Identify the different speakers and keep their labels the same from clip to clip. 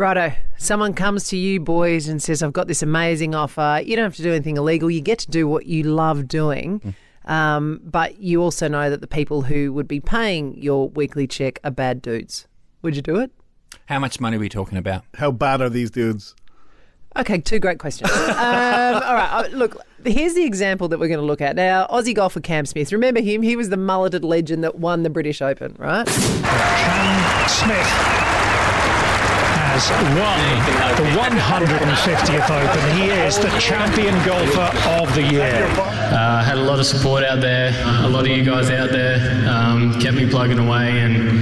Speaker 1: Righto. Someone comes to you, boys, and says, I've got this amazing offer. You don't have to do anything illegal. You get to do what you love doing. Um, but you also know that the people who would be paying your weekly check are bad dudes. Would you do it?
Speaker 2: How much money are we talking about?
Speaker 3: How bad are these dudes?
Speaker 1: Okay, two great questions. um, all right, uh, look, here's the example that we're going to look at. Now, Aussie golfer Cam Smith, remember him? He was the mulleted legend that won the British Open, right?
Speaker 4: Cam Smith has won the 150th Open. He is the champion golfer of the year.
Speaker 5: Uh, had a lot of support out there, a lot of you guys out there um, kept me plugging away, and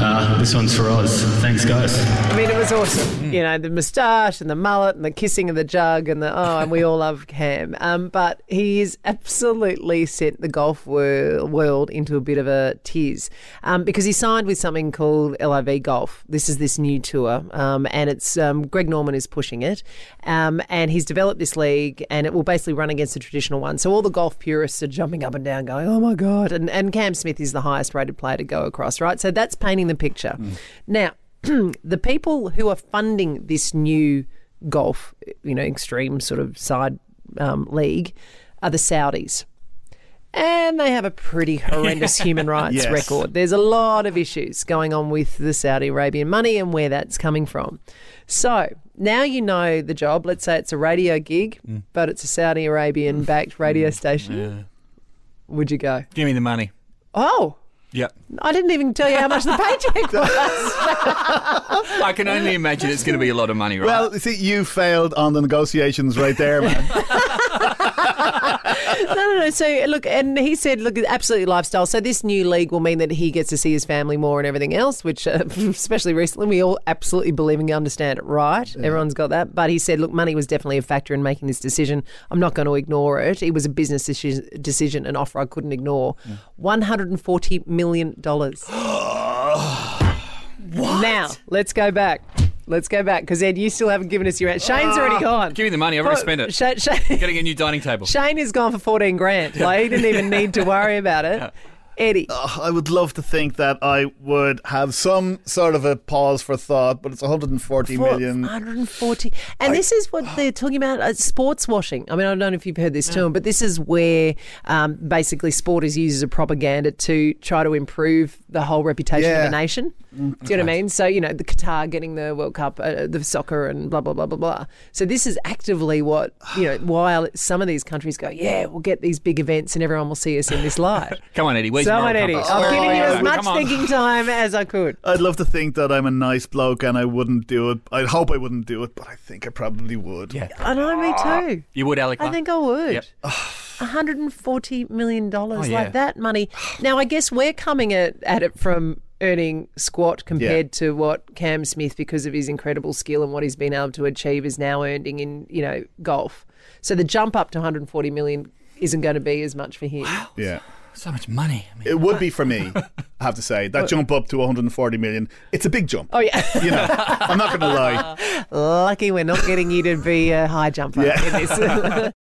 Speaker 5: uh, this one's for us. Thanks, guys.
Speaker 1: I mean, it was awesome. You know, the moustache and the mullet and the kissing of the jug and the, oh, and we all love Cam. Um, but he's absolutely sent the golf wor- world into a bit of a tiz um, because he signed with something called LIV Golf. This is this new tour, um, and it's um, Greg Norman is pushing it. Um, and he's developed this league, and it will basically run against the traditional one. So all the golf purists are jumping up and down, going, oh my God. And, and Cam Smith is the highest rated player to go across, right? So that's painting the picture. Now, the people who are funding this new golf, you know, extreme sort of side um, league are the Saudis. And they have a pretty horrendous human rights
Speaker 3: Yes.
Speaker 1: record. There's a lot of issues going on with the Saudi Arabian money and where that's coming from. So now you know the job. Let's say it's a radio gig, but it's a Saudi Arabian backed radio station. Would you go?
Speaker 2: Give me the money.
Speaker 1: Oh,
Speaker 2: Yep.
Speaker 1: I didn't even tell you how much the paycheck was.
Speaker 2: I can only imagine it's going to be a lot of money, right?
Speaker 3: Well, see, you failed on the negotiations right there, man.
Speaker 1: no, no, no. So look, and he said, look, absolutely lifestyle. So this new league will mean that he gets to see his family more and everything else. Which, uh, especially recently, we all absolutely believe and understand it, right? Everyone's got that. But he said, look, money was definitely a factor in making this decision. I'm not going to ignore it. It was a business decision, an offer I couldn't ignore. One hundred and forty million dollars. Now let's go back. Let's go back because Ed, you still haven't given us your. Shane's already ah, gone.
Speaker 2: Give me the money. I've already spent it.
Speaker 1: Shane, Shane,
Speaker 2: Getting a new dining table.
Speaker 1: Shane is gone for 14 grand. Like, he didn't even need to worry about it. Eddie.
Speaker 3: I would love to think that I would have some sort of a pause for thought, but it's 140
Speaker 1: for
Speaker 3: million.
Speaker 1: 140. And this is what they're talking about uh, sports washing. I mean, I don't know if you've heard this term, but this is where um, basically sport is used as a propaganda to try to improve the whole reputation of
Speaker 3: Yeah.
Speaker 1: a nation. Do you know what I mean? So, you know, the Qatar getting the World Cup, uh, the soccer, and blah, blah, blah, blah, blah. So, this is actively what, you know, while some of these countries go, yeah, we'll get these big events and everyone will see us in this light.
Speaker 2: Come on, Eddie. Where's
Speaker 1: So
Speaker 2: your
Speaker 1: on, Eddie. I'm
Speaker 2: Where
Speaker 1: giving you as much
Speaker 2: Come
Speaker 1: thinking time as I could.
Speaker 3: I'd love to think that I'm a nice bloke and I wouldn't do it. I'd hope I wouldn't do it, but I think I probably would.
Speaker 2: Yeah.
Speaker 1: I know, me ah. too.
Speaker 2: You would, Alec?
Speaker 1: I think I would.
Speaker 2: Yep. Ah.
Speaker 1: $140 million.
Speaker 2: Oh, yeah.
Speaker 1: Like that money. Now, I guess we're coming at, at it from earning squat compared to what Cam Smith, because of his incredible skill and what he's been able to achieve, is now earning in, you know, golf. So the jump up to 140 million isn't going to be as much for him.
Speaker 3: Yeah.
Speaker 2: So much money. I mean,
Speaker 3: It would be for me, I have to say. That jump up to 140 million, it's a big jump.
Speaker 1: Oh, yeah.
Speaker 3: You know, I'm not going to lie.
Speaker 1: Lucky we're not getting you to be a high jumper
Speaker 3: Yeah.
Speaker 1: in this.